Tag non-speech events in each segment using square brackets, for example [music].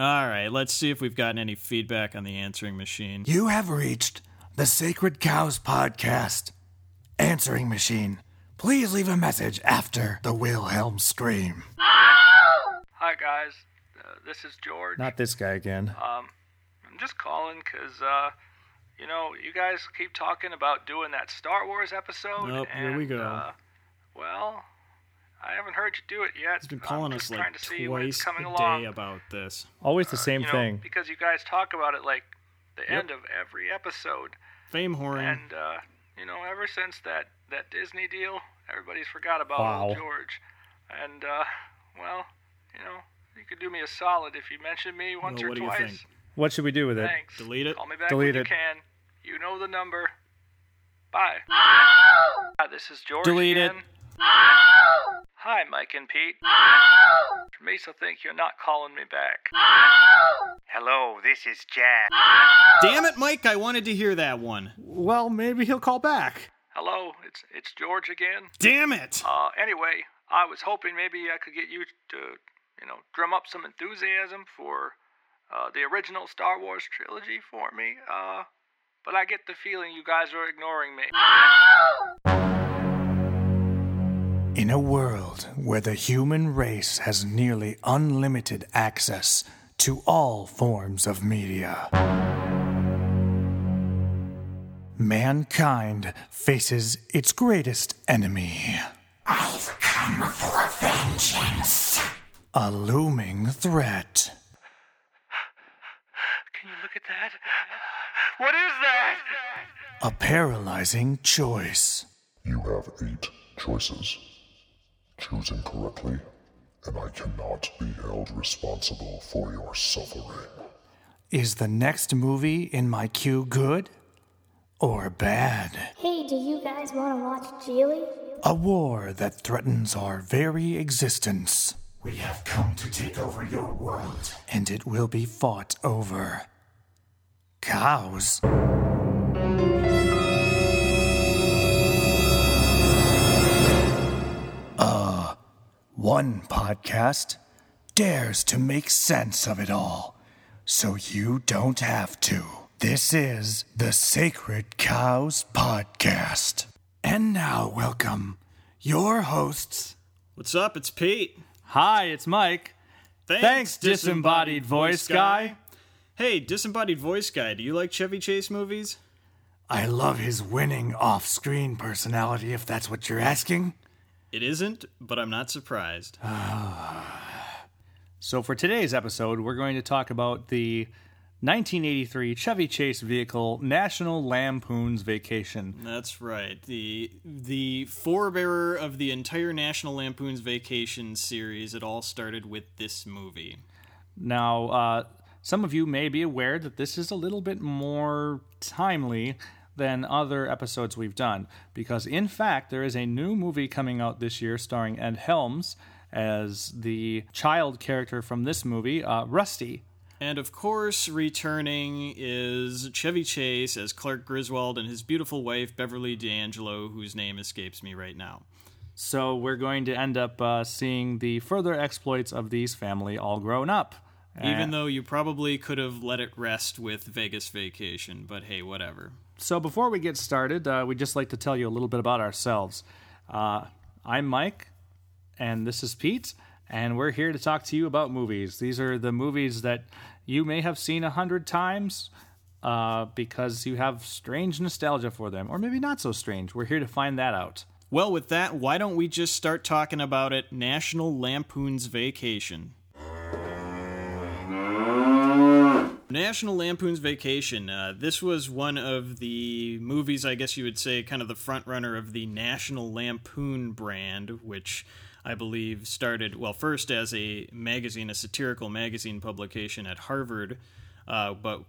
All right, let's see if we've gotten any feedback on the answering machine. You have reached the Sacred Cows Podcast. Answering machine. Please leave a message after the Wilhelm scream. Hi guys, uh, this is George. Not this guy again. Um, I'm just calling because uh, you know you guys keep talking about doing that Star Wars episode. Nope, and, here we go. Uh, well, I haven't heard you do it yet. He's been calling us like to see when twice coming a along. day about this. Always the Uh, same you know, thing. because you guys talk about it like the end of every episode, Fame whoring. and uh, you know ever since that that Disney deal, everybody's forgot about Wow. old George. And uh, well, you know, you could do me a solid if you mention me once Well, or what do you twice. think? What should we do with it? Thanks. Delete it? Call me back Delete when it. you can. You know the number. Bye. Hi, this is George Delete it. again. Hi, Mike and Pete. Mesa think you're not calling me back. Hello, this is Jack. Damn it, Mike! I wanted to hear that one. Well, maybe he'll call back. Hello, it's it's George again. Damn it! Uh, anyway, I was hoping maybe I could get you to, you know, drum up some enthusiasm for uh, the original Star Wars trilogy for me. Uh, but I get the feeling you guys are ignoring me. In a world where the human race has nearly unlimited access to all forms of media, mankind faces its greatest enemy. I've come for vengeance. A looming threat. Can you look at that? What is that? A paralyzing choice. You have eight choices. Choose incorrectly, and I cannot be held responsible for your suffering. Is the next movie in my queue good or bad? Hey, do you guys want to watch Gigli? A war that threatens our very existence. We have come to take over your world, and it will be fought over cows. One podcast dares to make sense of it all, so you don't have to. This is the Sacred Cows Podcast. And now, welcome your hosts, What's up? It's Pete. Hi, it's Mike. Thanks, disembodied voice guy. Hey, disembodied voice guy, do you like Chevy Chase movies? I love his winning off screen personality, if that's what you're asking. It isn't, but I'm not surprised. [sighs] So, for today's episode, we're going to talk about the 1983 Chevy Chase vehicle National Lampoon's Vacation. That's right. The the forebearer of the entire National Lampoon's Vacation series. It all started with this movie. Now, uh, some of you may be aware that this is a little bit more timely than other episodes we've done, because in fact, there is a new movie coming out this year starring Ed Helms as the child character from this movie, uh, Rusty. And of course, returning is Chevy Chase as Clark Griswold and his beautiful wife Beverly D'Angelo, whose name escapes me right now. So we're going to end up uh, seeing the further exploits of these family all grown up. Even though you probably could have let it rest with Vegas Vacation, but hey, whatever. So before we get started, uh, we'd just like to tell you a little bit about ourselves. Uh, I'm Mike, and this is Pete, and we're here to talk to you about movies. These are the movies that you may have seen a hundred times uh, because you have strange nostalgia for them, or maybe not so strange. We're here to find that out. Well, with that, why don't we just start talking about it? National Lampoon's Vacation. National Lampoon's Vacation. Uh, this was one of the movies, I guess you would say, kind of the front runner of the National Lampoon brand, which I believe started, well, first as a magazine, a satirical magazine publication at Harvard, uh, but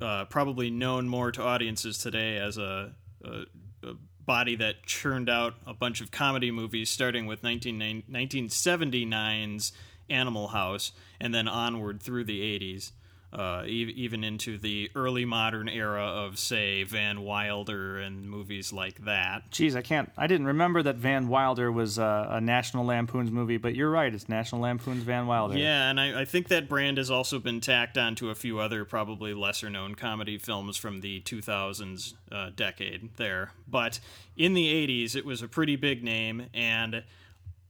uh, probably known more to audiences today as a, a, a body that churned out a bunch of comedy movies, starting with 19, 1979's Animal House and then onward through the 80s. Uh, e- even into the early modern era of, say, Van Wilder and movies like that. Geez, I can't. I didn't remember that Van Wilder was uh, a National Lampoon's movie, but you're right. It's National Lampoon's Van Wilder. Yeah, and I, I think that brand has also been tacked onto a few other probably lesser known comedy films from the 2000s uh, decade there. But in the 80s, it was a pretty big name, and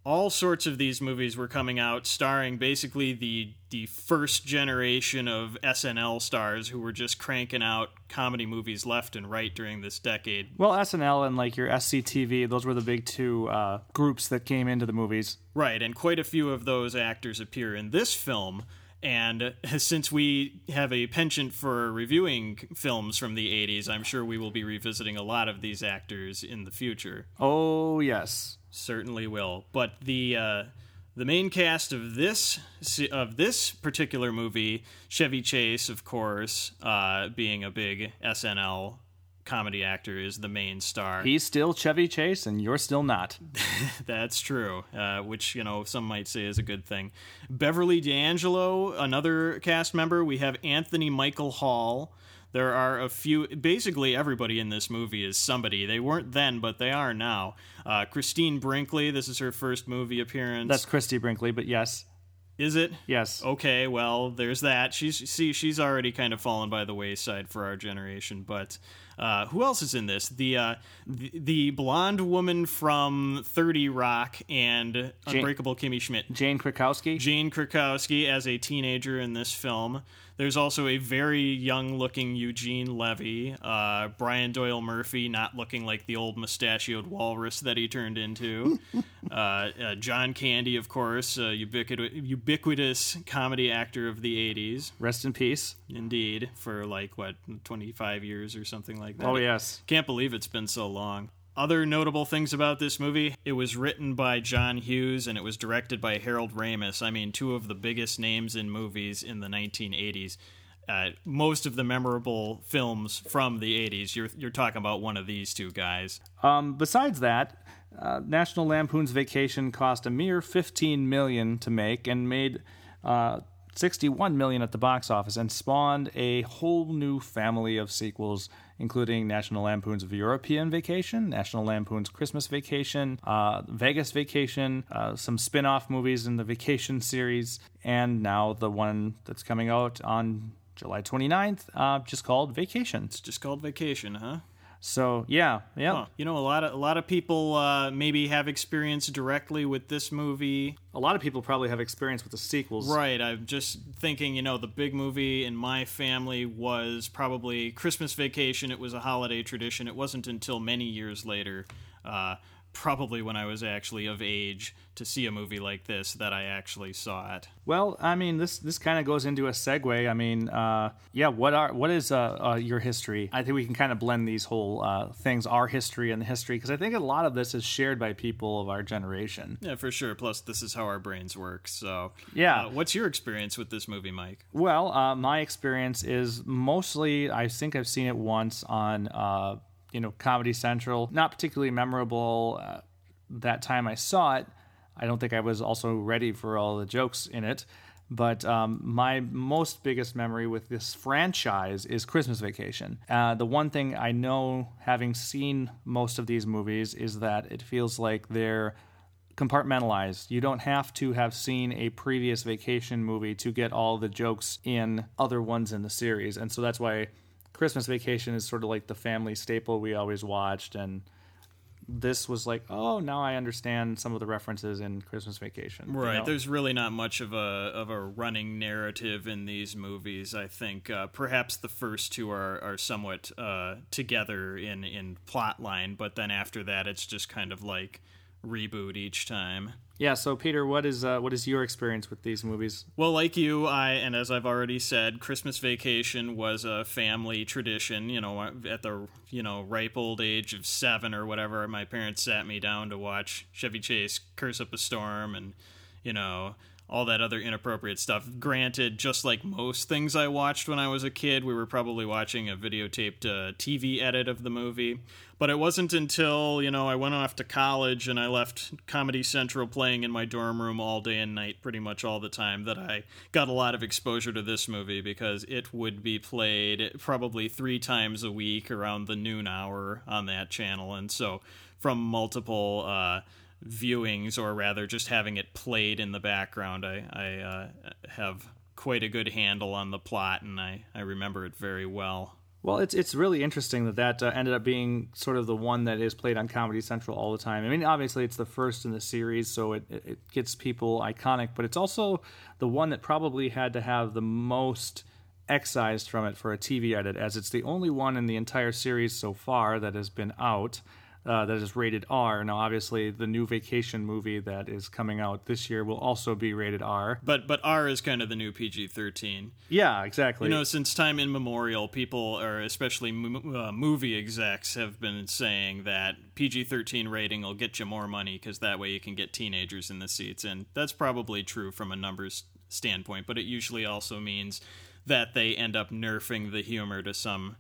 all sorts of these movies were coming out starring basically the the first generation of SNL stars who were just cranking out comedy movies left and right during this decade. Well, SNL and like your SCTV, those were the big two uh, groups that came into the movies. Right, and quite a few of those actors appear in this film. And [laughs] since we have a penchant for reviewing films from the 80s, I'm sure we will be revisiting a lot of these actors in the future. Oh, yes. Certainly will. But the uh, the main cast of this of this particular movie, Chevy Chase, of course, uh, being a big SNL comedy actor, is the main star. He's still Chevy Chase, and you're still not. [laughs] That's true, uh, which you know some might say is a good thing. Beverly D'Angelo, another cast member. We have Anthony Michael Hall. There are a few. Basically, everybody in this movie is somebody. They weren't then, but they are now. Uh, Christine Brinkley. This is her first movie appearance. That's Christy Brinkley, but yes, is it? yes. Okay, well, there's that. She's see, she's already kind of fallen by the wayside for our generation. But uh, who else is in this? The, uh, the the blonde woman from Thirty Rock and Unbreakable Kimmy Schmidt. Jane Krakowski. Jane Krakowski as a teenager in this film. There's also a very young looking Eugene Levy. Uh, Brian Doyle Murphy not looking like the old mustachioed walrus that he turned into. [laughs] uh, uh, John Candy, of course, ubiquitous, ubiquitous comedy actor of the 80s. Rest in peace. Indeed, for like, what, 25 years or something like that. Oh, yes. Can't believe it's been so long. Other notable things about this movie it was written by John Hughes and it was directed by Harold Ramis. I mean, two of the biggest names in movies in the 1980s. Uh, most of the memorable films from the 80s, you're, you're talking about one of these two guys. Um, besides that, uh, National Lampoon's Vacation cost a mere 15 million to make and made uh, 61 million at the box office and spawned a whole new family of sequels including National Lampoon's European Vacation, National Lampoon's Christmas Vacation, uh, Vegas Vacation, uh, some spin off movies in the Vacation series, and now the one that's coming out on July 29th, uh, just called Vacations. Just called Vacation, huh? So yeah, yeah. Huh. You know, a lot of a lot of people uh, maybe have experience directly with this movie. A lot of people probably have experience with the sequels. Right. I'm just thinking. You know, the big movie in my family was probably Christmas Vacation. It was a holiday tradition. It wasn't until many years later. Uh, probably when I was actually of age to see a movie like this that I actually saw it. Well, I mean, this this kind of goes into a segue. I mean, uh, yeah, what are what is uh, uh, your history? I think we can kind of blend these whole uh, things, our history and the history, because I think a lot of this is shared by people of our generation. Yeah, for sure. Plus, this is how our brains work. So, Yeah. uh, what's your experience with this movie, Mike? Well, uh, my experience is mostly I think I've seen it once on uh, you know Comedy Central. Not particularly memorable uh, that time I saw it. I don't think I was also ready for all the jokes in it. But um, my most biggest memory with this franchise is Christmas Vacation. Uh, the one thing I know, having seen most of these movies, is that it feels like they're compartmentalized. You don't have to have seen a previous vacation movie to get all the jokes in other ones in the series. And so that's why Christmas Vacation is sort of like the family staple we always watched and this was like, oh, now I understand some of the references in Christmas Vacation. you Right. know? There's really not much of a of a running narrative in these movies. I think uh, perhaps the first two are are somewhat uh, together in in plot line, but then after that, it's just kind of like reboot each time. Yeah. So Peter, what is uh, what is your experience with these movies? Well, like you, I and as I've already said, Christmas Vacation was a family tradition. You know, at the you know ripe old age of seven or whatever, my parents sat me down to watch Chevy Chase curse up a storm and you know all that other inappropriate stuff. Granted, just like most things I watched when I was a kid, we were probably watching a videotaped uh, TV edit of the movie. But it wasn't until, you know, I went off to college and I left Comedy Central playing in my dorm room all day and night, pretty much all the time, that I got a lot of exposure to this movie because it would be played probably three times a week around the noon hour on that channel. And so from multiple. Uh, viewings, or rather just having it played in the background, I, I uh, have quite a good handle on the plot, and I, I remember it very well. Well, it's it's really interesting that that uh, ended up being sort of the one that is played on Comedy Central all the time. I mean, obviously it's the first in the series, so it it gets people iconic, but it's also the one that probably had to have the most excised from it for a TV edit, as it's the only one in the entire series so far that has been out uh, that is rated R. Now, obviously, the new Vacation movie that is coming out this year will also be rated R. But but R is kind of the new PG thirteen. Yeah, exactly. You know, since time immemorial, people, or especially uh, movie execs, have been saying that PG thirteen rating will get you more money because that way you can get teenagers in the seats, and that's probably true from a numbers standpoint. But it usually also means that they end up nerfing the humor to some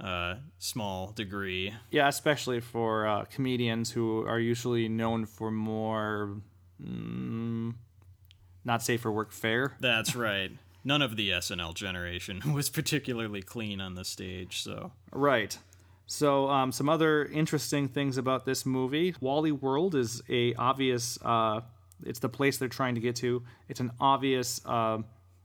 uh, small degree. Yeah, especially for uh, comedians who are usually known for more mm, not safe for work fare. That's [laughs] right. None of the SNL generation [laughs] was particularly clean on the stage, so right. So, um, some other interesting things about this movie: Wally World is a obvious. Uh, it's the place they're trying to get to. It's an obvious.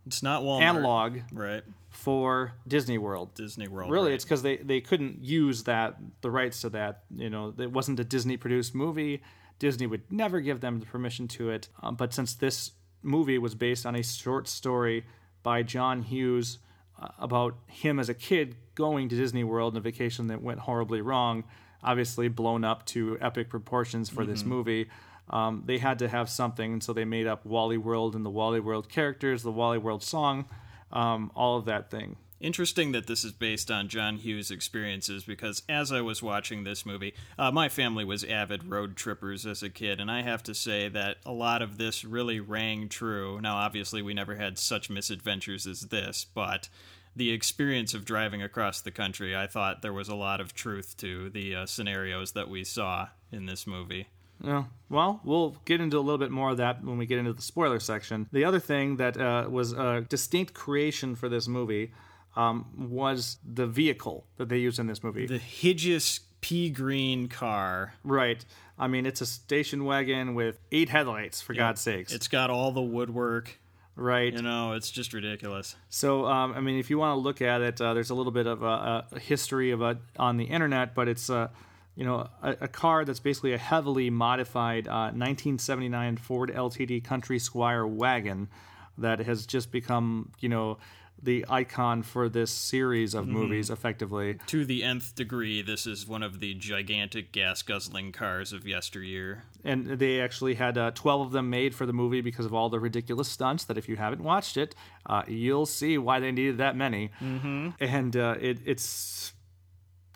It's not Walmart. Analog, right? For Disney World. Disney World. Really, right. it's because they they couldn't use that the rights to that. You know, it wasn't a Disney produced movie. Disney would never give them the permission to it. Um, but since this movie was based on a short story by John Hughes uh, about him as a kid going to Disney World on a vacation that went horribly wrong, obviously blown up to epic proportions for mm-hmm. this movie um, they had to have something, and so they made up Wally World and the Wally World characters, the Wally World song, um, all of that thing. Interesting that this is based on John Hughes' experiences because as I was watching this movie, uh, my family was avid road trippers as a kid, and I have to say that a lot of this really rang true. Now, obviously, we never had such misadventures as this, but the experience of driving across the country, I thought there was a lot of truth to the uh, scenarios that we saw in this movie. Yeah. Well, we'll get into a little bit more of that when we get into the spoiler section. The other thing that uh, was a distinct creation for this movie um, was the vehicle that they used in this movie. The hideous pea green car. Right. I mean, it's a station wagon with eight headlights, for God's sakes. It's got all the woodwork. Right. You know, it's just ridiculous. So, um, I mean, if you want to look at it, uh, there's a little bit of a, a history of it on the internet, but it's. Uh, you know, a, a, car that's basically a heavily modified uh, 1979 Ford LTD Country Squire wagon that has just become, you know, the icon for this series of mm. movies, effectively. To the nth degree, this is one of the gigantic gas guzzling cars of yesteryear. And they actually had uh, 12 of them made for the movie because of all the ridiculous stunts. That if you haven't watched it, uh, you'll see why they needed that many. Mm-hmm. And uh, it, it's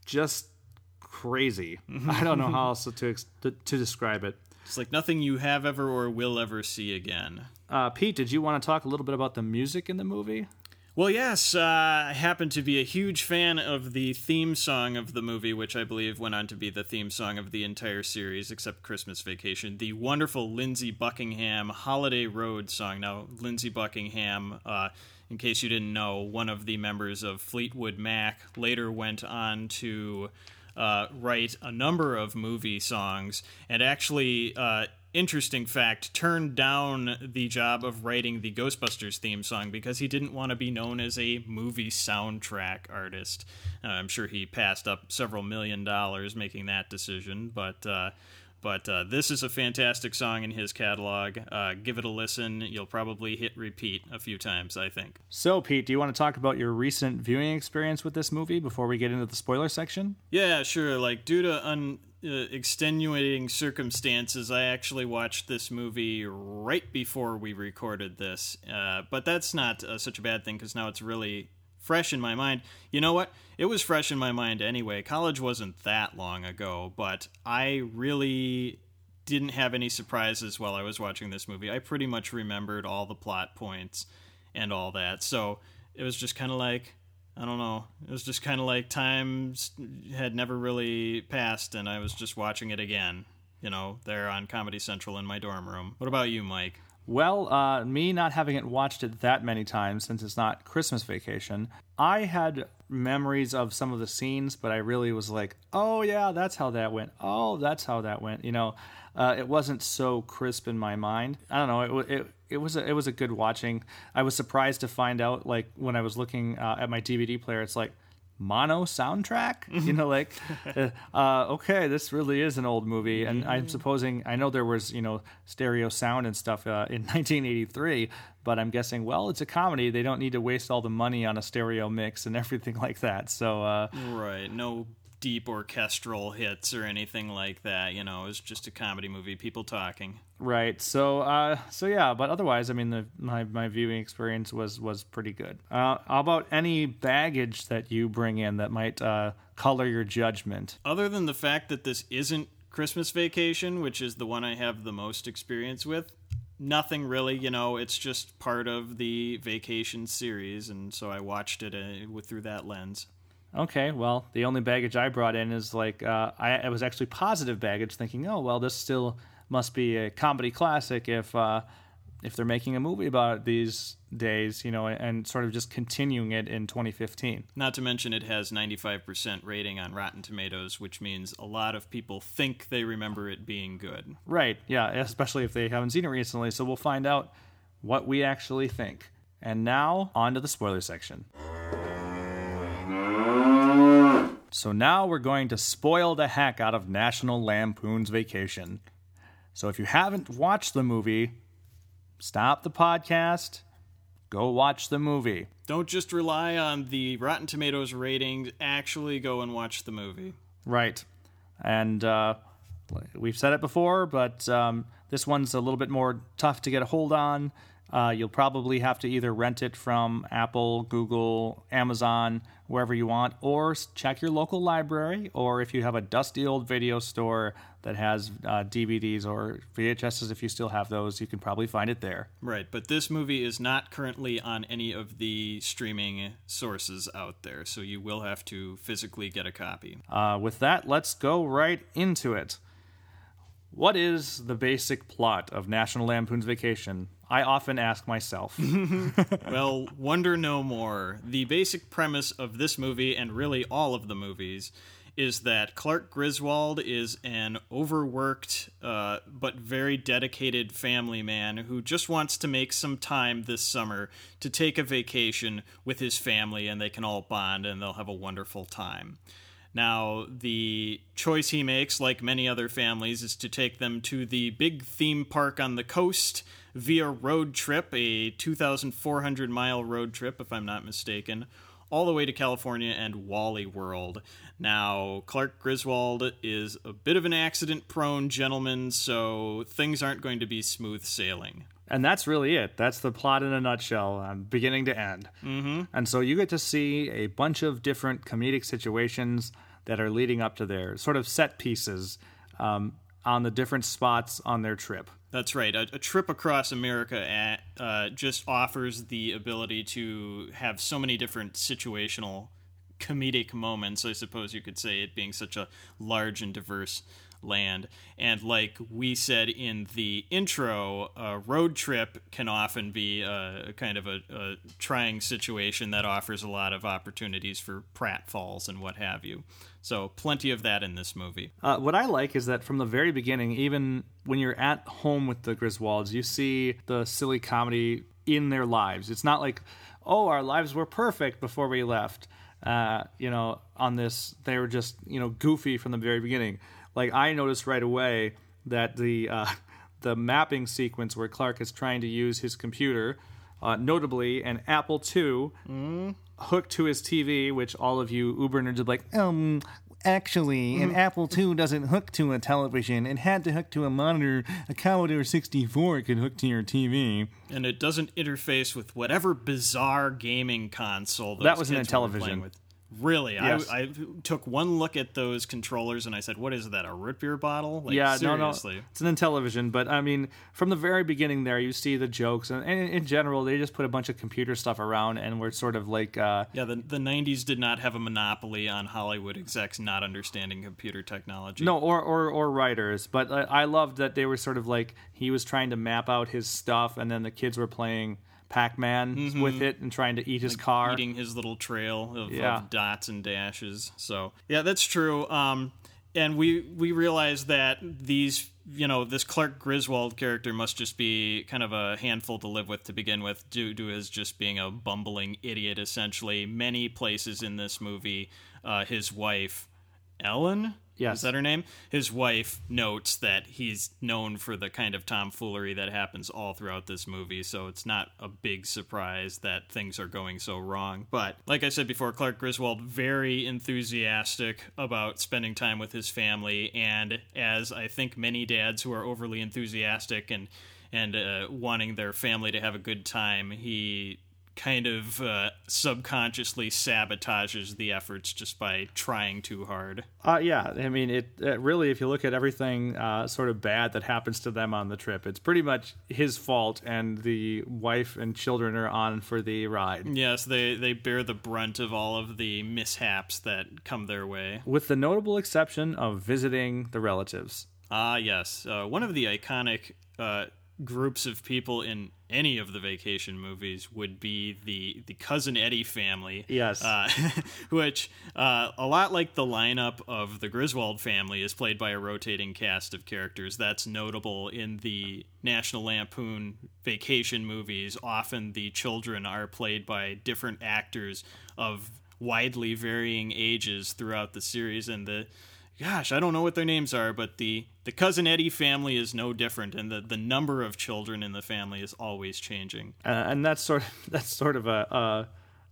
just crazy. I don't know how [laughs] else to, to, to describe it. It's like nothing you have ever or will ever see again. Uh, Pete, did you want to talk a little bit about the music in the movie? Well, yes, uh, I happen to be a huge fan of the theme song of the movie, which I believe went on to be the theme song of the entire series, except Christmas Vacation. The wonderful Lindsey Buckingham Holiday Road song. Now, Lindsey Buckingham, uh, in case you didn't know, one of the members of Fleetwood Mac, later went on to uh, write a number of movie songs, and actually, uh, interesting fact, turned down the job of writing the Ghostbusters theme song because he didn't want to be known as a movie soundtrack artist. Uh, I'm sure he passed up several million dollars making that decision, but uh, but uh, this is a fantastic song in his catalog. Uh, give it a listen. You'll probably hit repeat a few times, I think. So, Pete, do you want to talk about your recent viewing experience with this movie before we get into the spoiler section? Yeah, sure. Like, due to un- uh, extenuating circumstances, I actually watched this movie right before we recorded this. Uh, but that's not uh, such a bad thing because now it's really fresh in my mind. You know what? It was fresh in my mind anyway. College wasn't that long ago, but I really didn't have any surprises while I was watching this movie. I pretty much remembered all the plot points and all that. So it was just kind of like, I don't know. It was just kind of like times had never really passed, and I was just watching it again, you know, there on Comedy Central in my dorm room. What about you, Mike? Well, uh, me not having it watched it that many times since it's not Christmas vacation, I had memories of some of the scenes, but I really was like, oh, yeah, that's how that went. Oh, that's how that went. You know, uh, it wasn't so crisp in my mind. I don't know. It, it, it was a, it was a good watching. I was surprised to find out, like, when I was looking uh, at my DVD player, it's like, mono soundtrack? You know like uh, uh, okay this really is an old movie. And i'm supposing i know there was you know stereo sound and stuff uh, in [laughs] 1983 but i'm guessing well it's a comedy. They don't need to waste all the money on a stereo mix and everything like that. So uh, Right. No deep orchestral hits or anything like that. You know, it was just a comedy movie, people talking. Right. So, uh, so yeah. But otherwise, I mean, the, my my viewing experience was was pretty good. Uh, how about any baggage that you bring in that might uh, color your judgment? Other than the fact that this isn't Christmas Vacation, which is the one I have the most experience with, nothing really. You know, it's just part of the Vacation series, and so I watched it uh, through that lens. Okay. Well, the only baggage I brought in is like uh, I it was actually positive baggage, thinking, oh well, this still must be a comedy classic if uh, if they're making a movie about it these days, you know, and sort of just continuing it in 2015. Not to mention, it has 95% rating on Rotten Tomatoes, which means a lot of people think they remember it being good. Right. Yeah. Especially if they haven't seen it recently. So we'll find out what we actually think. And now, on to the spoiler section. So now we're going to spoil the heck out of National Lampoon's Vacation. So if you haven't watched the movie, stop the podcast, go watch the movie. Don't just rely on the Rotten Tomatoes ratings, actually go and watch the movie. Right. And uh, we've said it before, but um, this one's a little bit more tough to get a hold on. Uh, you'll probably have to either rent it from Apple, Google, Amazon, wherever you want, or check your local library, or if you have a dusty old video store that has uh, DVDs or VHSs, if you still have those, you can probably find it there. Right, but this movie is not currently on any of the streaming sources out there, so you will have to physically get a copy. Uh, with that, let's go right into it. What is the basic plot of National Lampoon's Vacation? I often ask myself. [laughs] [laughs] well, wonder no more. The basic premise of this movie, and really all of the movies, is that Clark Griswold is an overworked uh, but very dedicated family man who just wants to make some time this summer to take a vacation with his family and they can all bond and they'll have a wonderful time. Now, the choice he makes, like many other families, is to take them to the big theme park on the coast via road trip, a 2,400 mile road trip, if I'm not mistaken, all the way to California and Wally World. Now, Clark Griswold is a bit of an accident prone gentleman, so things aren't going to be smooth sailing. And that's really it. That's the plot in a nutshell, um, beginning to end. Mm-hmm. And so you get to see a bunch of different comedic situations that are leading up to their sort of set pieces um, on the different spots on their trip. That's right. A, a trip across America at, uh, just offers the ability to have so many different situational comedic moments, I suppose you could say, it being such a large and diverse land. And like we said in the intro, a road trip can often be a, kind of a, a trying situation that offers a lot of opportunities for pratfalls and what have you. So, plenty of that in this movie. Uh, what I like is that from the very beginning, even when you're at home with the Griswolds, you see the silly comedy in their lives. It's not like, oh, our lives were perfect before we left. Uh, you know, on this, they were just you know goofy from the very beginning. Like I noticed right away that the uh, [laughs] the mapping sequence where Clark is trying to use his computer, uh, notably an Apple II, hooked to his TV, which all of you Uber nerds are like, um, actually, an Apple II doesn't hook to a television. It had to hook to a monitor. A Commodore 64 could hook to your TV. and it doesn't interface with whatever bizarre gaming console That wasn't kids a television. With. Really, Yes. I, I took one look at those controllers and I said, "What is that? A root beer bottle?" Like, yeah, seriously. no, no, it's an Intellivision, but I mean, from the very beginning, there you see the jokes, and, and in general, they just put a bunch of computer stuff around, and we're sort of like, uh, Yeah, the the '90s did not have a monopoly on Hollywood execs not understanding computer technology. no, or or or writers, but I, I loved that they were sort of like he was trying to map out his stuff, and then the kids were playing Pac-Man with it and trying to eat his car. Mm-hmm. eating his little trail of, Yeah. of dots and dashes. So yeah, that's true. Um, and we we realize that these you know this Clark Griswold character must just be kind of a handful to live with to begin with, due to his just being a bumbling idiot. Essentially, many places in this movie, uh, his wife Ellen. Yes. Is that her name? His wife notes that he's known for the kind of tomfoolery that happens all throughout this movie, so it's not a big surprise that things are going so wrong. But like I said before, Clark Griswold very enthusiastic about spending time with his family, and as I think many dads who are overly enthusiastic and and uh, wanting their family to have a good time, he kind of uh, subconsciously sabotages the efforts just by trying too hard. Uh, yeah, I mean, it, it really, if you look at everything uh, sort of bad that happens to them on the trip, it's pretty much his fault, and the wife and children are on for the ride. Yes, they, they bear the brunt of all of the mishaps that come their way. With the notable exception of visiting the relatives. Ah, yes. Uh, one of the iconic uh, groups of people in any of the vacation movies would be the, the Cousin Eddie family. Yes. Uh, [laughs] which, uh, a lot like the lineup of the Griswold family, is played by a rotating cast of characters. That's notable in the National Lampoon vacation movies. Often the children are played by different actors of widely varying ages throughout the series, and the gosh, I don't know what their names are, but the the cousin Eddie family is no different, and the the number of children in the family is always changing. uh, and that's sort of [laughs] that's sort of a uh,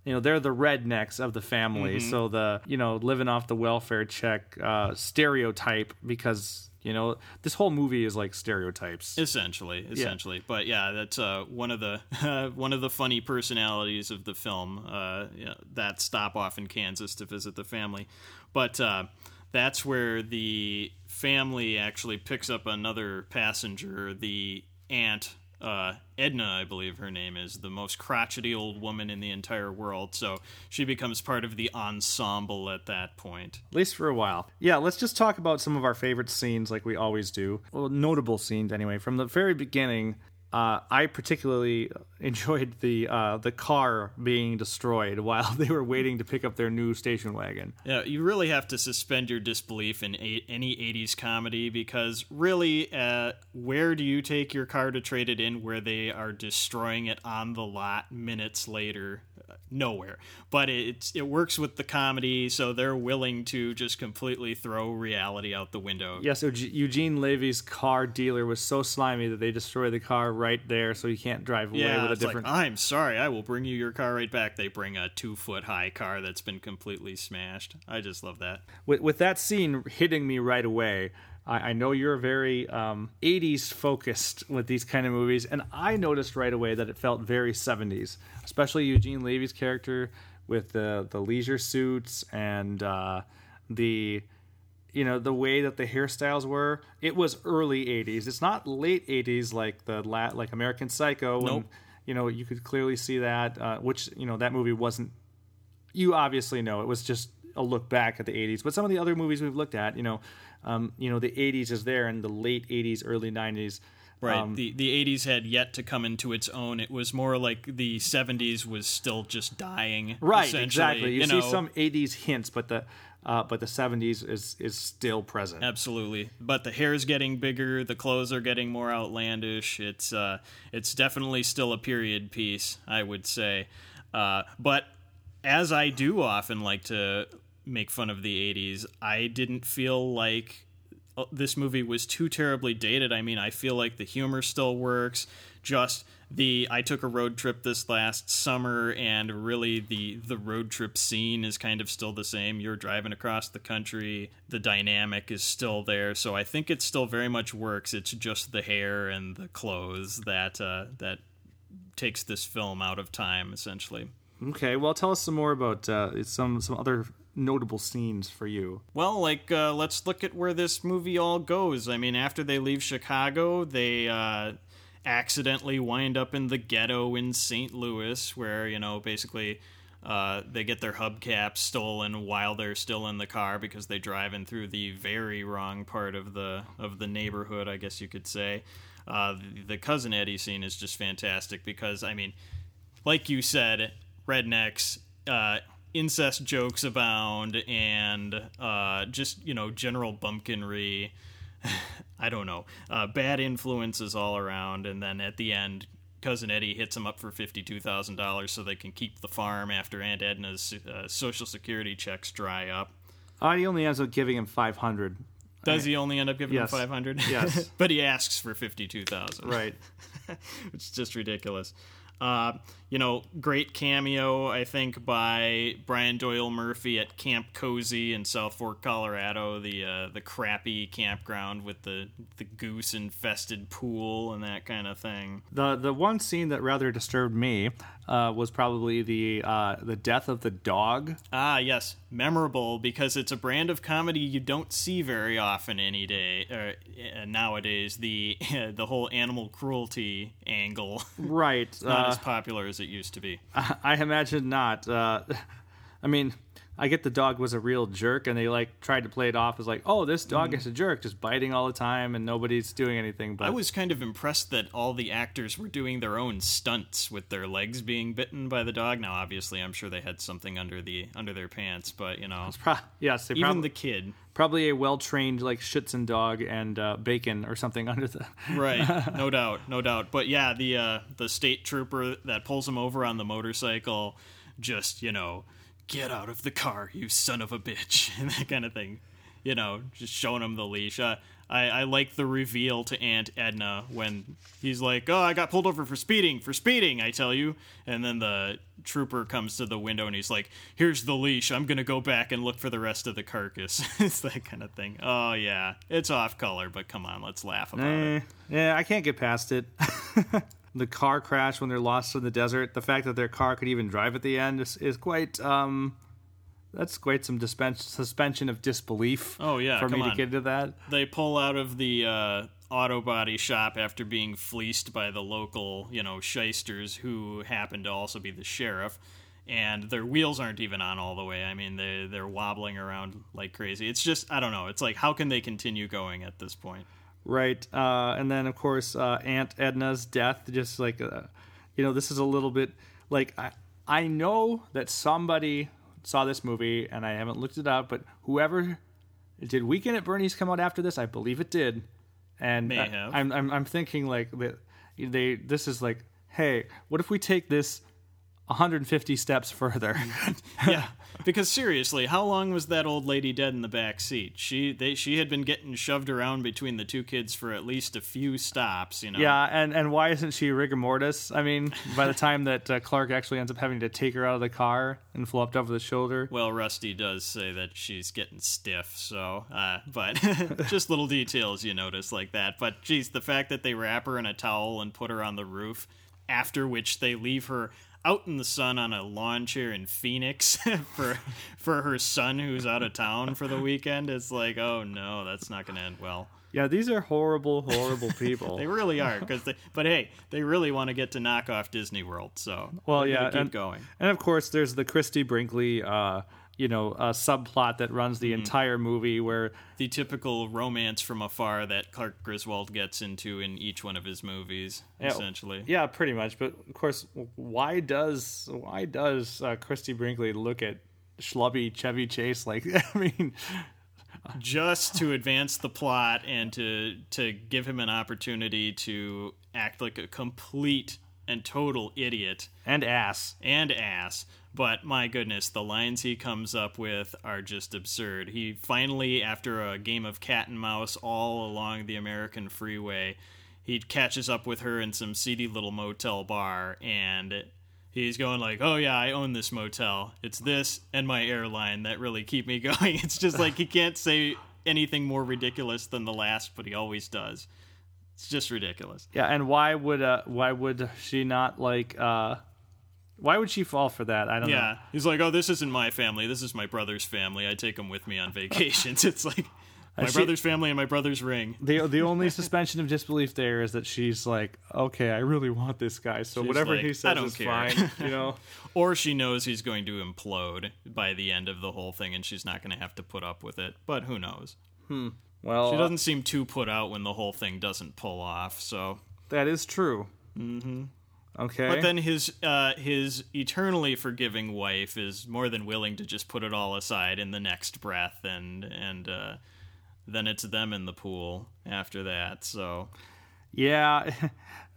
you know they're the rednecks of the family. So the you know living off the welfare check uh, stereotype because you know this whole movie is like stereotypes. Essentially, essentially, but yeah, that's uh, one of the [laughs] one of the funny personalities of the film. Uh, yeah, that stop off in Kansas to visit the family, but uh, that's where the family actually picks up another passenger, the aunt. Uh, Edna, I believe her name is, the most crotchety old woman in the entire world. So she becomes part of the ensemble at that point. at least for a while yeah let's just talk about some of our favorite scenes like we always do well notable scenes anyway from the very beginning uh, I particularly enjoyed the uh, the car being destroyed [laughs] while they were waiting to pick up their new station wagon. Yeah, you really have to suspend your disbelief in a- any 80s comedy because really, uh, where do you take your car to trade it in where they are destroying it on the lot minutes later? Nowhere. But it's it works with the comedy, so they're willing to just completely throw reality out the window. Yeah, so Eugene Levy's car dealer was so slimy that they destroy the car right there, so you can't drive away Yeah, with a it's different. like, I'm sorry, I will bring you your car right back. They bring a two foot high car that's been completely smashed. I just love that. with, with that scene hitting me right away, I, I know you're very um, 80s focused with these kind of movies, and I noticed right away that it felt very 70s, especially Eugene Levy's character with the the leisure suits and uh, the you know the way that the hairstyles were. It was early 80s. It's not late 80s like the lat like American Psycho. Nope. And, you know, you could clearly see that, uh, which you know that movie wasn't you obviously know it was just a look back at the 80s but some of the other movies we've looked at you know um, you know the 80s is there and the late 80s early 90s Right. um, the the 80s had yet to come into its own. It was more like the 70s was still just dying. right exactly you, see know. some 80s hints but the uh, but the 70s is is still present Absolutely, but the hair's getting bigger. The clothes are getting more outlandish. It's uh, it's definitely still a period piece, I would say. Uh, but as I do often like to make fun of the '80s, I didn't feel like uh, this movie was too terribly dated. I mean, I feel like the humor still works. Just the I took a road trip this last summer, and really the the road trip scene is kind of still the same. You're driving across the country. The dynamic is still there, so I think it still very much works. It's just the hair and the clothes that uh, that takes this film out of time, essentially. Okay, well, tell us some more about uh, some some other notable scenes for you. Well, like uh, let's look at where this movie all goes. I mean, after they leave Chicago, they uh, accidentally wind up in the ghetto in St. Louis, where you know basically uh, they get their hubcaps stolen while they're still in the car because they're driving through the very wrong part of the of the neighborhood, I guess you could say. Uh, the, the cousin Eddie scene is just fantastic because I mean, like you said, rednecks. Uh, incest jokes abound and uh, just you know general bumpkinry [laughs] i don't know uh, bad influences all around and then at the end cousin eddie hits him up for $52000 so they can keep the farm after aunt edna's uh, social security checks dry up Uh, he only ends up giving him 500. does he only end up giving Yes. him 500 Yes. [laughs] but he asks for 52000 Right. [laughs] which is just ridiculous. Uh, you know, great cameo, I think, by Brian Doyle Murphy at Camp Cozy in South Fork, Colorado, the uh, the crappy campground with the the goose infested pool and that kind of thing. The the one scene that rather disturbed me uh, was probably the uh, the death of the dog. Ah, yes, memorable because it's a brand of comedy you don't see very often any day uh, nowadays. The [laughs] the whole animal cruelty angle Right. not uh, as popular as it used to be. [laughs] I imagine not. Uh, [laughs] I mean, I get the dog was a real jerk, and they like tried to play it off as like, oh, this dog is a jerk, just biting all the time, and nobody's doing anything. But I was kind of impressed that all the actors were doing their own stunts with their legs being bitten by the dog. Now, obviously, I'm sure they had something under the under their pants, but you know, Pro- yes, they even probably the kid, probably a well trained like Schitzen dog and uh, bacon or something [laughs] under the. right? [laughs] No doubt, no doubt. But yeah, the uh, the state trooper that pulls him over on the motorcycle, just you know, get out of the car, you son of a bitch, [laughs] and that kind of thing. You know, just showing him the leash. Uh, I, I like the reveal to Aunt Edna when he's like, "Oh, I got pulled over for speeding, for speeding, I tell you." And then the trooper comes to the window and he's like, "Here's the leash. I'm gonna go back and look for the rest of the carcass." [laughs] it's that kind of thing. Oh yeah, it's off color, but come on, let's laugh about it. Eh, yeah, I can't get past it. [laughs] the car crash when they're lost in the desert. The fact that their car could even drive at the end is, is quite. Um, that's quite some suspension of disbelief. Oh, yeah, for me come to on. get into that. they pull out of the uh, auto body shop after being fleeced by the local, you know, shysters who happen to also be the sheriff. And their wheels aren't even on all the way. I mean, they they're wobbling around like crazy. It's just I don't know. It's like how can they continue going at this point? Right. Uh, and then, of course, uh, Aunt Edna's death. Just like, uh, you know, this is a little bit like I, I know that somebody saw this movie and I haven't looked it up, but whoever did Weekend at Bernie's come out after this? I believe it did. And May I, have. I'm, I'm I'm thinking like that they this is like, hey, what if we take this 150 steps further? [laughs] yeah, because seriously, how long was that old lady dead in the back seat? She they she had been getting shoved around between the two kids for at least a few stops. You know. Yeah, and, and why isn't she rigor mortis? I mean, by the time that uh, Clark actually ends up having to take her out of the car and flopped over the shoulder. Well, Rusty does say that she's getting stiff, so, uh, but [laughs] just little details you notice like that. But, geez, the fact that they wrap her in a towel and put her on the roof, after which they leave her out in the sun on a lawn chair in Phoenix [laughs] for for her son who's out of town for the weekend, it's like, oh no, that's not going to end well. Yeah, these are horrible, horrible people. [laughs] They really are, because they, but hey, they really want to get to knock off Disney World, so well, yeah, keep and, going. And of course, there's the Christy Brinkley, uh, you know, a subplot that runs Mm-hmm. the entire movie where the typical romance from afar that Clark Griswold gets into in each one of his movies, essentially. Yeah, pretty much. But of course, why does why does uh, Christy Brinkley look at schlubby Chevy Chase like? [laughs] I mean, Just to advance the plot and to to give him an opportunity to act like a complete and total idiot and ass. and ass. But my goodness, the lines he comes up with are just absurd. He finally, after a game of cat and mouse all along the American freeway, he catches up with her in some seedy little motel bar and he's going like, "Oh yeah, I own this motel. It's this and my airline that really keep me [laughs] going." It's just like he can't say anything more ridiculous than the last, but he always does. It's just ridiculous. Yeah, and why would uh, why would she not like uh, Why would she fall for that? I don't know. Yeah, he's like, "Oh, this isn't my family. This is my brother's family. I take him with me on vacations." [laughs] it's like my she- brother's family and my brother's ring. The the [laughs] only suspension of disbelief there is that she's like, okay, I really want this guy, so She's whatever like, he "I says don't is care." fine. You know. [laughs] Or she knows he's going to implode by the end of the whole thing, and she's not going to have to put up with it. But who knows? Well, She doesn't seem too put out when the whole thing doesn't pull off. So, that is true. Mm-hmm. Okay. but then his uh, his eternally forgiving wife is more than willing to just put it all aside in the next breath, and and uh, then it's them in the pool after that. So, Yeah,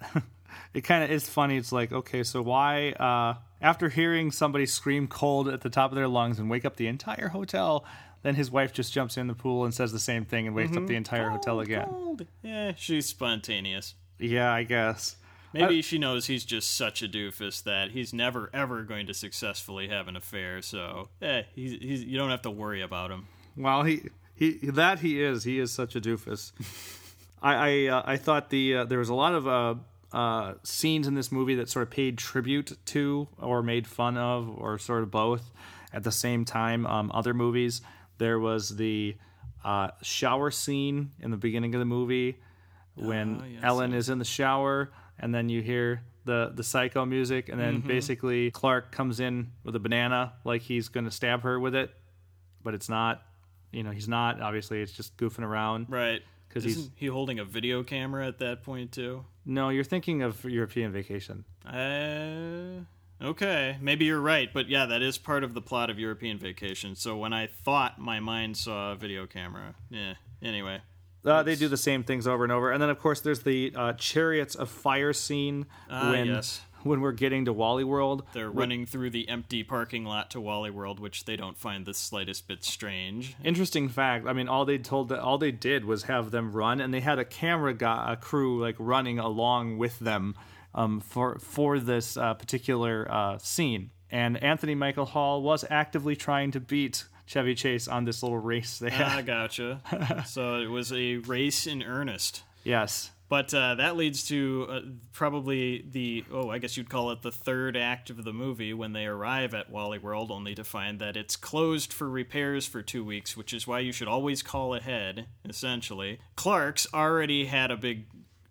[laughs] it kind of is funny. It's like, okay, so why, uh, after hearing somebody scream cold at the top of their lungs and wake up the entire hotel, then his wife just jumps in the pool and says the same thing and wakes up the entire hotel again. cold. Yeah, she's spontaneous. Yeah, I guess. Maybe she knows he's just such a doofus that he's never ever going to successfully have an affair. So, eh, he's, he's you don't have to worry about him. Well, he he that he is. He is such a doofus. [laughs] I I, uh, I thought the uh, there was a lot of uh, uh, scenes in this movie that sort of paid tribute to or made fun of or sort of both at the same time. Um, other movies there was the uh, shower scene in the beginning of the movie when yes, Ellen is in the shower and then you hear the the psycho music and then basically Clark comes in with a banana like he's going to stab her with it but it's not you know he's not obviously it's just goofing around right? Because he's- he holding a video camera at that point too? no you're thinking of European vacation Uh, okay, maybe you're right, but yeah, that is part of the plot of European Vacation. So when I thought my mind saw a video camera, yeah. Anyway, uh, they do the same things over and over and then of course there's the uh, chariots of fire scene Ah, when yes. when we're getting to Wally World they're running through the empty parking lot to Wally World, which they don't find the slightest bit strange. interesting fact i mean all they told all they did was have them run and they had a camera guy, a crew like running along with them um, for for this uh, particular uh, scene and anthony michael hall was actively trying to beat chevy chase on this little race they had Ah, gotcha. [laughs] so it was a race in earnest. yes But uh, that leads to uh, probably the oh, I guess you'd call it the third act of the movie when they arrive at Wally World, only to find that it's closed for repairs for two weeks, which is why you should always call ahead. Essentially, Clark's already had a big.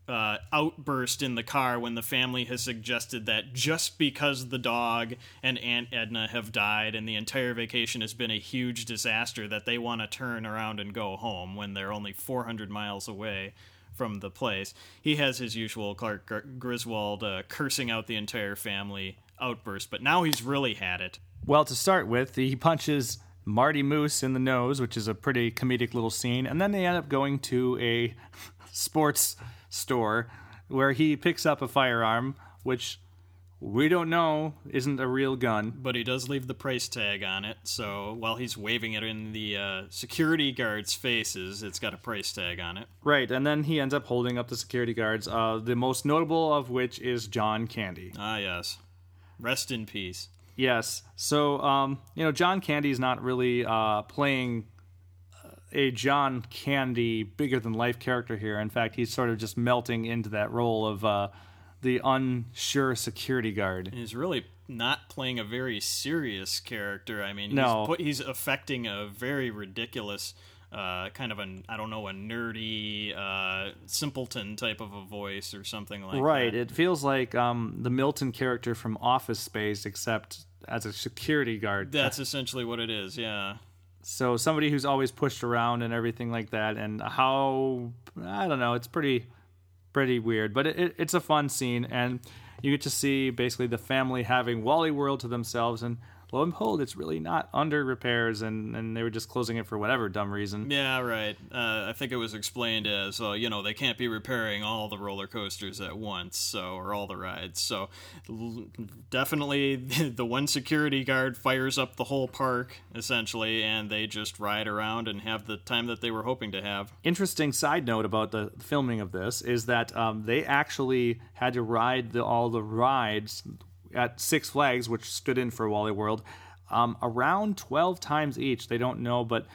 Uh, outburst in the car when the family has suggested that just because the dog and Aunt Edna have died and the entire vacation has been a huge disaster, that they want to turn around and go home when they're only 400 miles away from the place. He has his usual Clark Gr- Griswold uh, cursing out the entire family outburst, but now he's really had it. Well, to start with, he punches Marty Moose in the nose, which is a pretty comedic little scene, and then they end up going to a [laughs] sports store where he picks up a firearm, which we don't know isn't a real gun. But he does leave the price tag on it, so while he's waving it in the uh, security guards' faces, it's got a price tag on it. Right, and then he ends up holding up the security guards, uh, the most notable of which is John Candy. Ah, yes. Rest in peace. Yes. So, um, you know, John Candy's not really uh, playing a John Candy bigger than life character here. In fact, he's sort of just melting into that role of uh, the unsure security guard. He's really not playing a very serious character. I mean, he's, No. put, he's affecting a very ridiculous, uh, kind of an I don't know, a nerdy uh, simpleton type of a voice or something like Right. that. Right. It feels like um, the Milton character from Office Space, except as a security guard. That's essentially what it is. Yeah. So somebody who's always pushed around and everything like that, and how I don't know, it's pretty pretty weird, but it, it, it's a fun scene, and you get to see basically the family having Wally World to themselves, and lo and behold, it's really not under repairs, and and they were just closing it for whatever dumb reason. Yeah, right. Uh, I think it was explained as, uh, you know, they can't be repairing all the roller coasters at once, so or all the rides. So l- definitely, [laughs] the one security guard fires up the whole park essentially, and they just ride around and have the time that they were hoping to have. Interesting side note about the filming of this is that um, they actually had to ride the, all the rides at Six Flags, which stood in for Wally World, um, around 12 times each. They don't know, but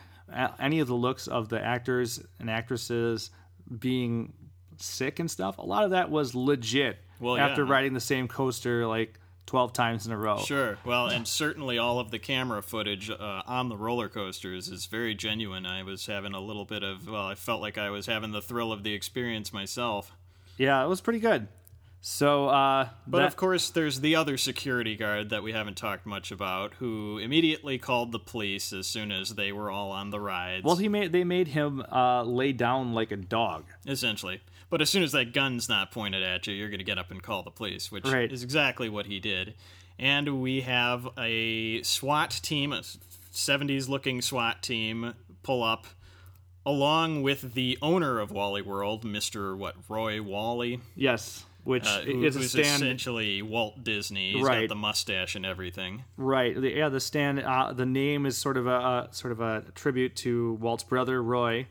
any of the looks of the actors and actresses being sick and stuff, a lot of that was legit. Well, yeah. after riding the same coaster like twelve times in a row. Sure. Well, and certainly all of the camera footage uh, on the roller coasters is very genuine. I was having a little bit of, well, I felt like I was having the thrill of the experience myself. Yeah, it was pretty good. So, uh, But that- of course, there's the other security guard that we haven't talked much about, who immediately called the police as soon as they were all on the rides. well, he made they made him uh, lay down like a dog. essentially. But as soon as that gun's not pointed at you, you're going to get up and call the police, which Right. is exactly what he did. And we have a SWAT team, a 70s looking SWAT team, pull up along with the owner of Wally World, Mr. what, Roy Wally, Yes, which uh, is a stand essentially Walt Disney. He's Right. got the mustache and everything. Right. The, yeah, the stand. Uh, the name is sort of a, a sort of a tribute to Walt's brother Roy,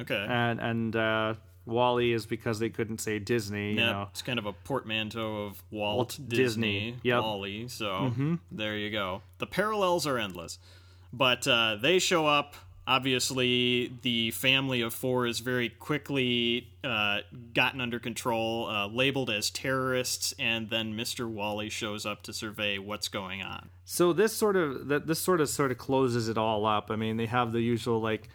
Okay. and and uh, Wally is because they couldn't say Disney. You Yeah, know. it's kind of a uh, portmanteau of Walt, Walt Disney, Disney, yep. Mm-hmm. Wally. So there you go. The parallels are endless. But uh, they show up. Obviously, the family of four is very quickly uh, gotten under control, uh, labeled as terrorists, and then Mr. Wally shows up to survey what's going on. So this sort of that this sort of sort of closes it all up. I mean, they have the usual like,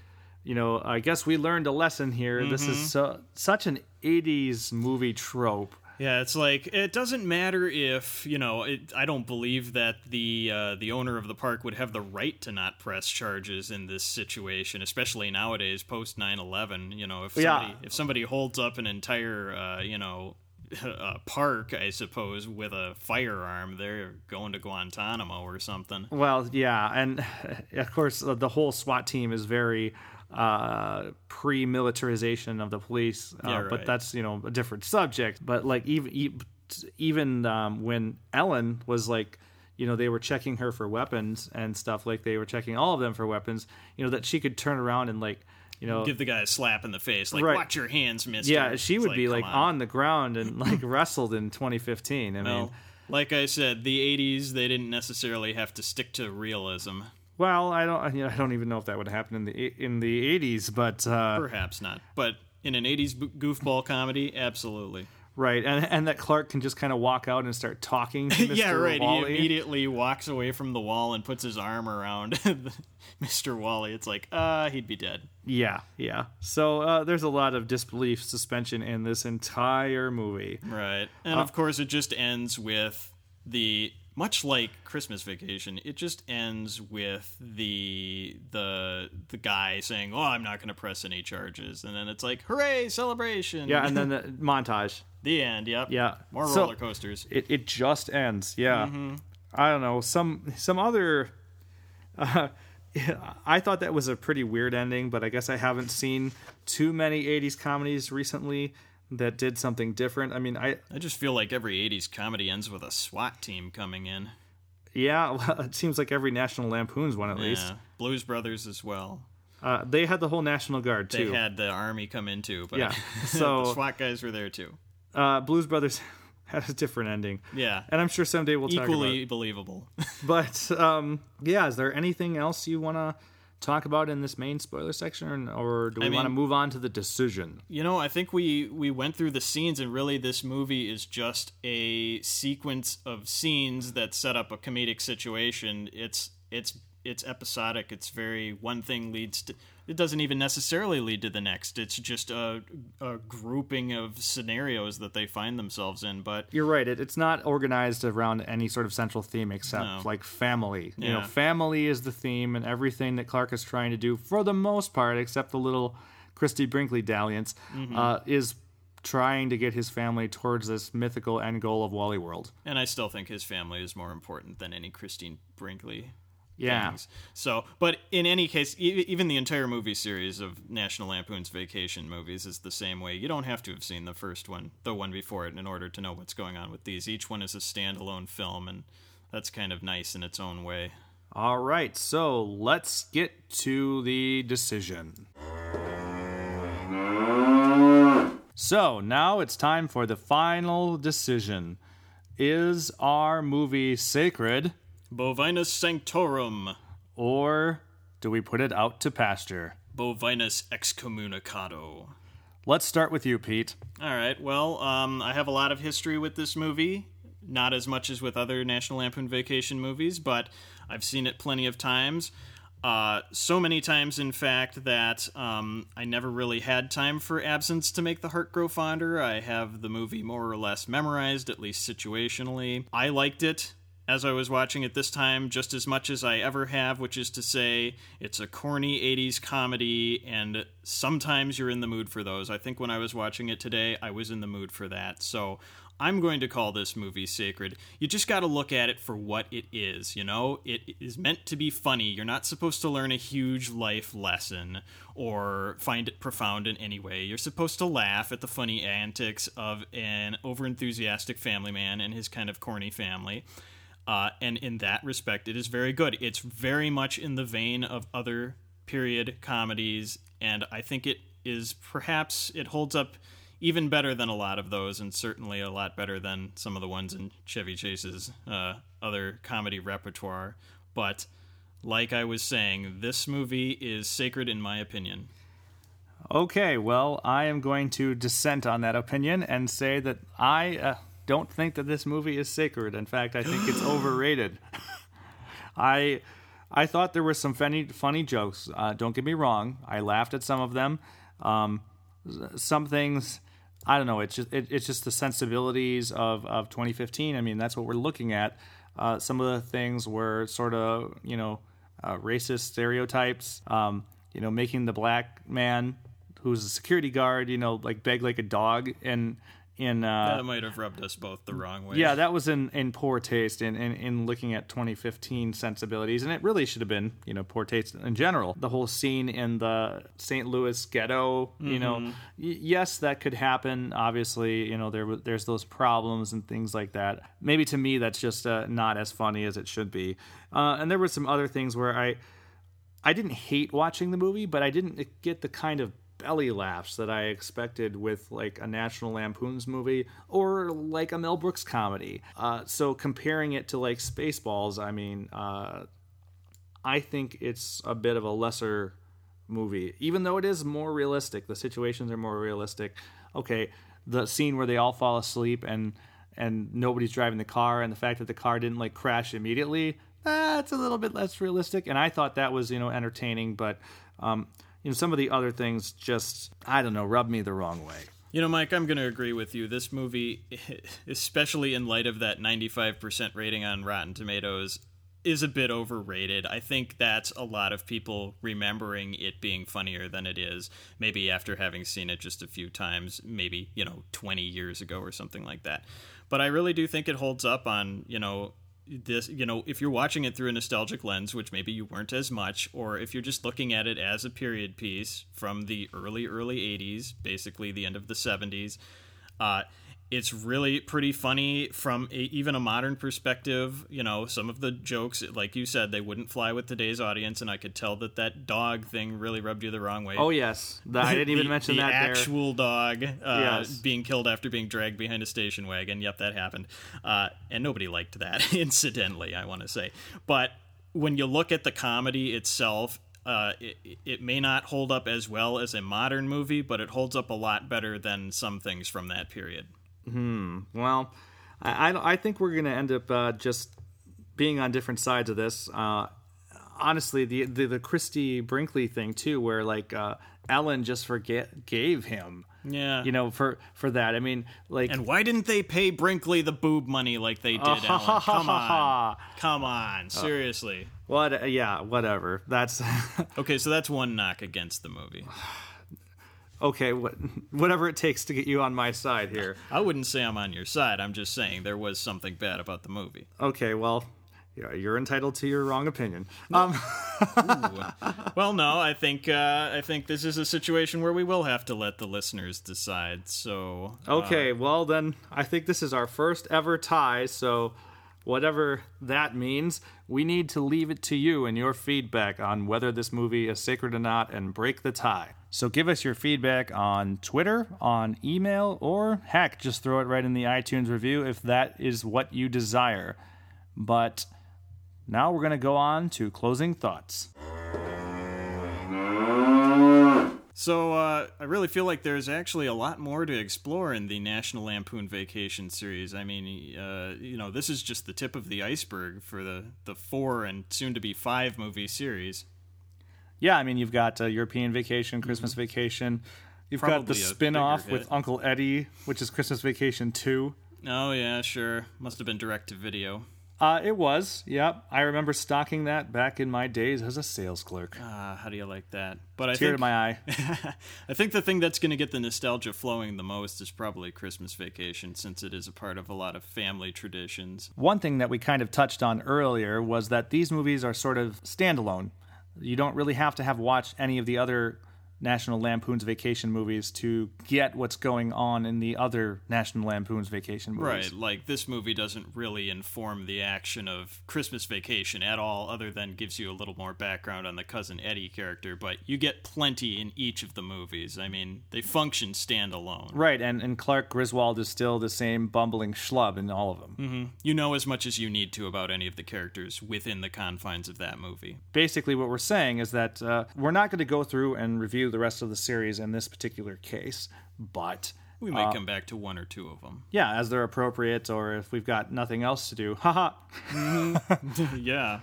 you know, I guess we learned a lesson here. This Mm-hmm. is so, such an '80s movie trope. Yeah, it's like it doesn't matter if you know. It, I don't believe that the uh, the owner of the park would have the right to not press charges in this situation, especially nowadays post 9-11. You know, if Yeah. somebody if somebody holds up an entire uh, you know [laughs] uh, park, I suppose, with a firearm, they're going to Guantanamo or something. Well, yeah, and [sighs] of course the whole SWAT team is very uh, pre-militarization of the police. Uh, Yeah, But that's you know a different subject. But like even even um, when Ellen was like. You know, they were checking her for weapons and stuff. Like they were checking all of them for weapons. You know that she could turn around and like, you know, Give the guy a slap in the face, like Right. "Watch your hands, Mister." yeah, she It's would be like on. the ground and [laughs] like wrestled in 2015. I mean, like I said, the '80s they didn't necessarily have to stick to realism. Well, I don't, you know, I don't even know if that would happen in the in the 80s, but uh, Perhaps not, but in an '80s goofball comedy, absolutely. Right, and and that Clark can just kind of walk out and start talking. To Mr. [laughs] yeah, right. Wally. He immediately walks away from the wall and puts his arm around [laughs] Mr. Wally. It's like, uh, he'd be dead. Yeah, yeah. So uh, there's a lot of disbelief suspension in this entire movie. Right. And of course, it just ends with the much like Christmas Vacation. It just ends with the the the guy saying, "Oh, I'm not going to press any charges," and then it's like, "Hooray, celebration!" Yeah, and then [laughs] the montage. the end. Yep. Yeah. More So- roller coasters. It it just ends. Yeah. Mm-hmm. I don't know some some other. Uh, [laughs] I thought that was a pretty weird ending, but I guess I haven't seen too many '80s comedies recently that did something different. I mean, I I just feel like every '80s comedy ends with a SWAT team coming in. yeah, [laughs] well, it seems like every National Lampoon's one at Yeah. least. Blues Brothers as well. Uh, they had the whole National Guard too. They had the army come in too, but Yeah. [laughs] the So SWAT guys were there too. uh, Blues Brothers [laughs] had a different ending. Yeah. And I'm sure someday we'll talk Equally believable. about it. But um, yeah, is there anything else you want to talk about in this main spoiler section, or do we I want to move on to the decision? You know, I think we we went through the scenes, and really, this movie is just a sequence of scenes that set up a comedic situation. It's it's it's episodic. It's very one thing leads to. It doesn't even necessarily lead to the next. It's just a, a grouping of scenarios that they find themselves in. But You're right. It, it's not organized around any sort of central theme except No. like family. You know, Yeah. family is the theme, and everything that Clark is trying to do, for the most part, except the little Christie Brinkley dalliance, Mm-hmm. uh, is trying to get his family towards this mythical end goal of Wally World. and I still think his family is more important than any Christine Brinkley Yeah. things. So, but in any case, e- even the entire movie series of National Lampoon's Vacation movies is the same way. You don't have to have seen the first one, the one before it, in order to know what's going on with these. Each one is a standalone film, and that's kind of nice in its own way. All right, so let's get to the decision. So now it's time for the final decision. Is our movie sacred, Bovinus sanctorum, or do we put it out to pasture? bovinus excommunicado. Let's start with you, Pete. All right. Well, um, I have a lot of history with this movie. not as much as with other National Lampoon Vacation movies, but I've seen it plenty of times. Uh, so many times, in fact, that um, I never really had time for absence to make the heart grow fonder. I have the movie more or less memorized, at least situationally. I liked it as I was watching it this time just as much as I ever have, which is to say, it's a corny 80s comedy, and sometimes you're in the mood for those. I think when I was watching it today, I was in the mood for that. So I'm going to call this movie sacred. You just got to look at it for what it is, you know? It is meant to be funny. You're not supposed to learn a huge life lesson or find it profound in any way. You're supposed to laugh at the funny antics of an overenthusiastic family man and his kind of corny family. Uh, and in that respect, it is very good. It's very much in the vein of other period comedies, and I think it is perhaps it holds up even better than a lot of those, and certainly a lot better than some of the ones in Chevy Chase's uh, other comedy repertoire. But like I was saying, this movie is sacred in my opinion. Okay, well, I am going to dissent on that opinion and say that I uh, don't think that this movie is sacred. In fact, I think it's [gasps] overrated. I I thought there were some funny funny jokes. Uh, don't get me wrong. I laughed at some of them. Um, some things I don't know. It's just it, it's just the sensibilities of of 2015. I mean, that's what we're looking at. Uh, some of the things were sort of you know uh, racist stereotypes. Um, you know, making the black man who's a security guard, you know, like beg like a dog, and in uh, that might have rubbed us both the wrong way. Yeah, that was in, in poor taste in, in, in looking at 2015 sensibilities, and it really should have been you know poor taste in general. The whole scene in the St. Louis ghetto, you know, y- yes, that could happen. Obviously, you know there there's those problems and things like that. Maybe to me that's just uh, not as funny as it should be. Uh, and there were some other things where I I didn't hate watching the movie, but I didn't get the kind of belly laughs that I expected with like a National Lampoon's movie or like a Mel Brooks comedy. Uh, so comparing it to like Spaceballs, I mean, uh, I think it's a bit of a lesser movie, even though it is more realistic. The situations are more realistic. Okay, the scene where they all fall asleep and and nobody's driving the car, and the fact that the car didn't like crash immediately, that's a little bit less realistic. And I thought that was you know entertaining, but um, you know some of the other things just I don't know rub me the wrong way. You know, Mike, I'm going to agree with you. This movie, [laughs] especially in light of that 95% rating on Rotten Tomatoes, is a bit overrated. I think that's a lot of people remembering it being funnier than it is, maybe after having seen it just a few times, maybe, you know, 20 years ago or something like that. But I really do think it holds up on, you know, this you know if you're watching it through a nostalgic lens which maybe you weren't as much or if you're just looking at it as a period piece from the early early 80s basically the end of the 70s uh, it's really pretty funny from a, even a modern perspective you know some of the jokes like you said they wouldn't fly with today's audience and i could tell that that dog thing really rubbed you the wrong way Oh yes, The- I didn't even the- mention the that there. actual dog uh, Yes. being killed after being dragged behind a station wagon. Yep, that happened, uh, and nobody liked that. [laughs] incidentally, I want to say, but when you look at the comedy itself. Uh, it, it may not hold up as well as a modern movie, but it holds up a lot better than some things from that period. Well, I, I, I think we're going to end up uh, just being on different sides of this. Uh, honestly, the, the the Christie Brinkley thing too, where like uh, Ellen just forget gave him, Yeah, you know, for for that. I mean, like And why didn't they pay Brinkley the boob money like they did, [laughs] Alan? Come on, come on, seriously. what? Yeah, whatever. That's Okay, so that's one knock against the movie. [sighs] [sighs] [sighs] okay. What [laughs] whatever it takes to get you on my side here. I wouldn't say I'm on your side. I'm just saying there was something bad about the movie. Okay, well. Yeah, you're entitled to your wrong opinion. Um, [laughs] Well, no, I think uh, I think this is a situation where we will have to let the listeners decide. So, uh, Okay, well then I think this is our first ever tie, so whatever that means, we need to leave it to you and your feedback on whether this movie is sacred or not and break the tie. So give us your feedback on Twitter, on email, or heck, just throw it right in the iTunes review if that is what you desire. But now we're going to go on to closing thoughts. So uh, I really feel like there's actually a lot more to explore in the National Lampoon Vacation series. I mean, uh, you know, this is just the tip of the iceberg for the the four and soon to be five movie series. Yeah, I mean, you've got uh, European Vacation, Christmas Vacation. You've got the Probably spin off with. Uncle Eddie, which is Christmas Vacation 2. Oh yeah, sure. Must have been direct to video. Uh, it was, yep. I remember stocking that back in my days as a sales clerk. Ah, how do you like that? But I Tear think to my [laughs] eye. I think the thing that's going to get the nostalgia flowing the most is probably Christmas Vacation, since it is a part of a lot of family traditions. One thing that we kind of touched on earlier was that these movies are sort of standalone. You don't really have to have watched any of the other National Lampoon's Vacation movies to get what's going on in the other National Lampoon's Vacation movies. Right, like this movie doesn't really inform the action of Christmas Vacation at all, other than gives you a little more background on the cousin Eddie character. But you get plenty in each of the movies. I mean, they function standalone. Right, and, and Clark Griswold is still the same bumbling schlub in all of them. You know as much as you need to about any of the characters within the confines of that movie. Basically, what we're saying is that uh, we're not going to go through and review the rest of the series in this particular case, but We might come back to one or two of them. yeah, as they're appropriate, or if we've got nothing else to do, haha. [laughs] yeah.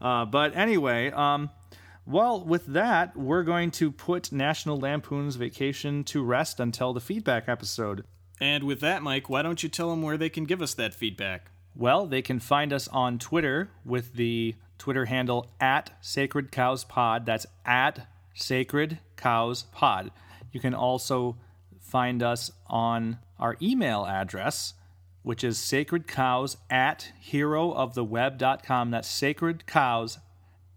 Uh, but anyway, um, well, with that, we're going to put National Lampoon's Vacation to rest until the feedback episode. And with that, Mike, why don't you tell them where they can give us that feedback? Well, they can find us on Twitter with the Twitter handle at Sacred Cows Pod. That's at Sacred Cows Pod. You can also find us on our email address, which is sacredcows at herooftheweb.com. That's sacred cows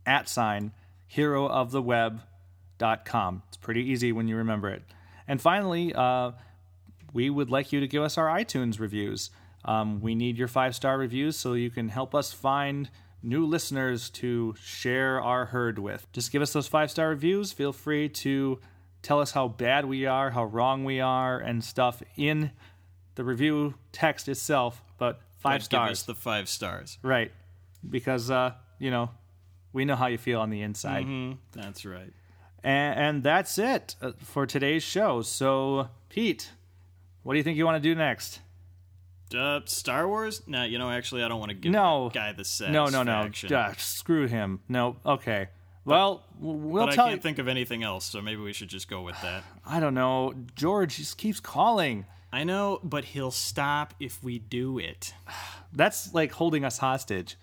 at sign herooftheweb.com. It's pretty easy when you remember it. And finally, uh, we would like you to give us our iTunes reviews. Um, we need your five star reviews so you can help us find new listeners to share our herd with. Just give us those five star reviews. Feel free to tell us how bad we are, how wrong we are, and stuff in the review text itself. But five But stars. Give us the five stars. right. Because, uh, you know, we know how you feel on the inside. That's right. And, and that's it uh, for today's show. So, Pete, what do you think you want to do next? Uh, Star Wars? No, you know, actually, I don't want to give No. that guy the No, no, no. satisfaction. Duh, screw him. No. Okay. Well, w- we'll But I tell can't you. think of anything else, so maybe we should just go with that. [sighs] I don't know. George just keeps calling. I know, but he'll stop if we do it. [sighs] That's like holding us hostage.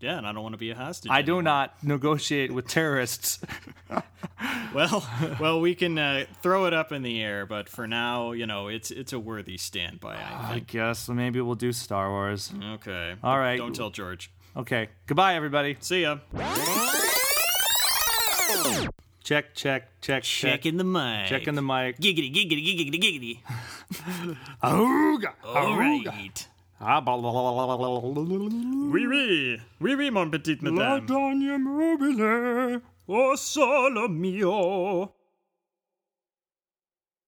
Yeah, and I don't want to be a hostage. I do not negotiate with terrorists. [laughs] Well, well, we can uh, throw it up in the air, but for now, you know, it's it's a worthy standby. I I guess maybe we'll do Star Wars. Okay. All right. Don't tell George. Okay. Goodbye, everybody. See ya. Check, check, check, check. Checking the mic. Checking the mic. Giggity, giggity, giggity, giggity. [laughs] Auga, All right. Ah, oui, oui, oui, oui, mon petit madame. La dernière mobile, oh solo mio.